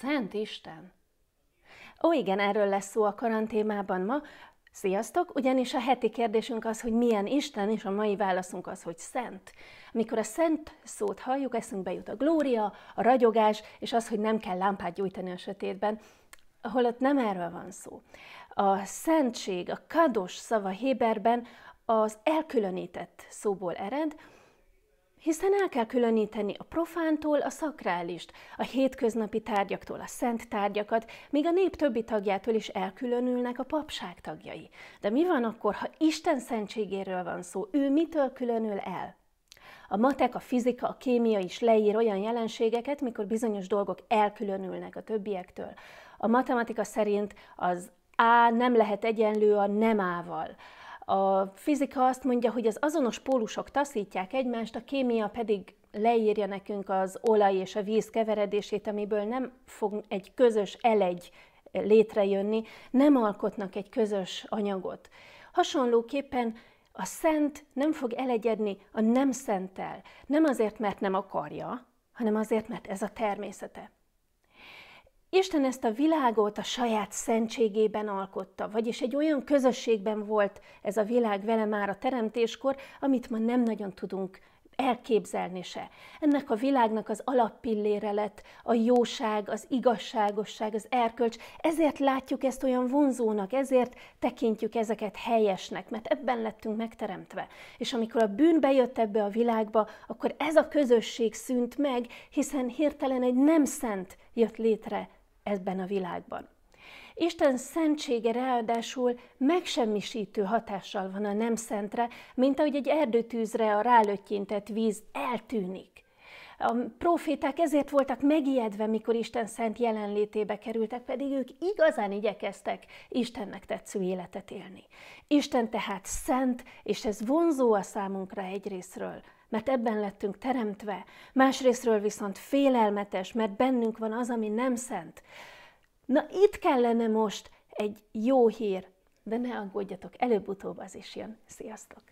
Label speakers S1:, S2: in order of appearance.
S1: Szent Isten! Ó, igen, erről lesz szó a karantémában ma. Sziasztok! Ugyanis a heti kérdésünk az, hogy milyen Isten, és a mai válaszunk az, hogy szent. Amikor a szent szót halljuk, eszünkbe jut a glória, a ragyogás, és az, hogy nem kell lámpát gyújtani a sötétben, holott nem erről van szó. A szentség, a kados szava Héberben az elkülönített szóból ered, hiszen el kell különíteni a profántól a szakrálist, a hétköznapi tárgyaktól a szent tárgyakat, míg a nép többi tagjától is elkülönülnek a papság tagjai. De mi van akkor, ha Isten szentségéről van szó? Ő mitől különül el? A matek, a fizika, a kémia is leír olyan jelenségeket, mikor bizonyos dolgok elkülönülnek a többiektől. A matematika szerint az A nem lehet egyenlő a nem ával. A fizika azt mondja, hogy az azonos pólusok taszítják egymást, a kémia pedig leírja nekünk az olaj és a víz keveredését, amiből nem fog egy közös elegy létrejönni, nem alkotnak egy közös anyagot. Hasonlóképpen a szent nem fog elegyedni a nem szenttel, nem azért, mert nem akarja, hanem azért, mert ez a természete. Isten ezt a világot a saját szentségében alkotta, vagyis egy olyan közösségben volt ez a világ vele már a teremtéskor, amit ma nem nagyon tudunk elképzelni se. Ennek a világnak az alappillére lett a jóság, az igazságosság, az erkölcs, ezért látjuk ezt olyan vonzónak, ezért tekintjük ezeket helyesnek, mert ebben lettünk megteremtve. És amikor a bűn bejött ebbe a világba, akkor ez a közösség szűnt meg, hiszen hirtelen egy nem szent jött létre ebben a világban. Isten szentsége ráadásul megsemmisítő hatással van a nem szentre, mint ahogy egy erdőtűzre a rálöttyintett víz eltűnik. A proféták ezért voltak megijedve, mikor Isten szent jelenlétébe kerültek, pedig ők igazán igyekeztek Istennek tetsző életet élni. Isten tehát szent, és ez vonzó a számunkra egyrésztről, mert ebben lettünk teremtve, másrésztről viszont félelmetes, mert bennünk van az, ami nem szent. Na itt kellene most egy jó hír, de ne aggódjatok, előbb-utóbb az is jön. Sziasztok!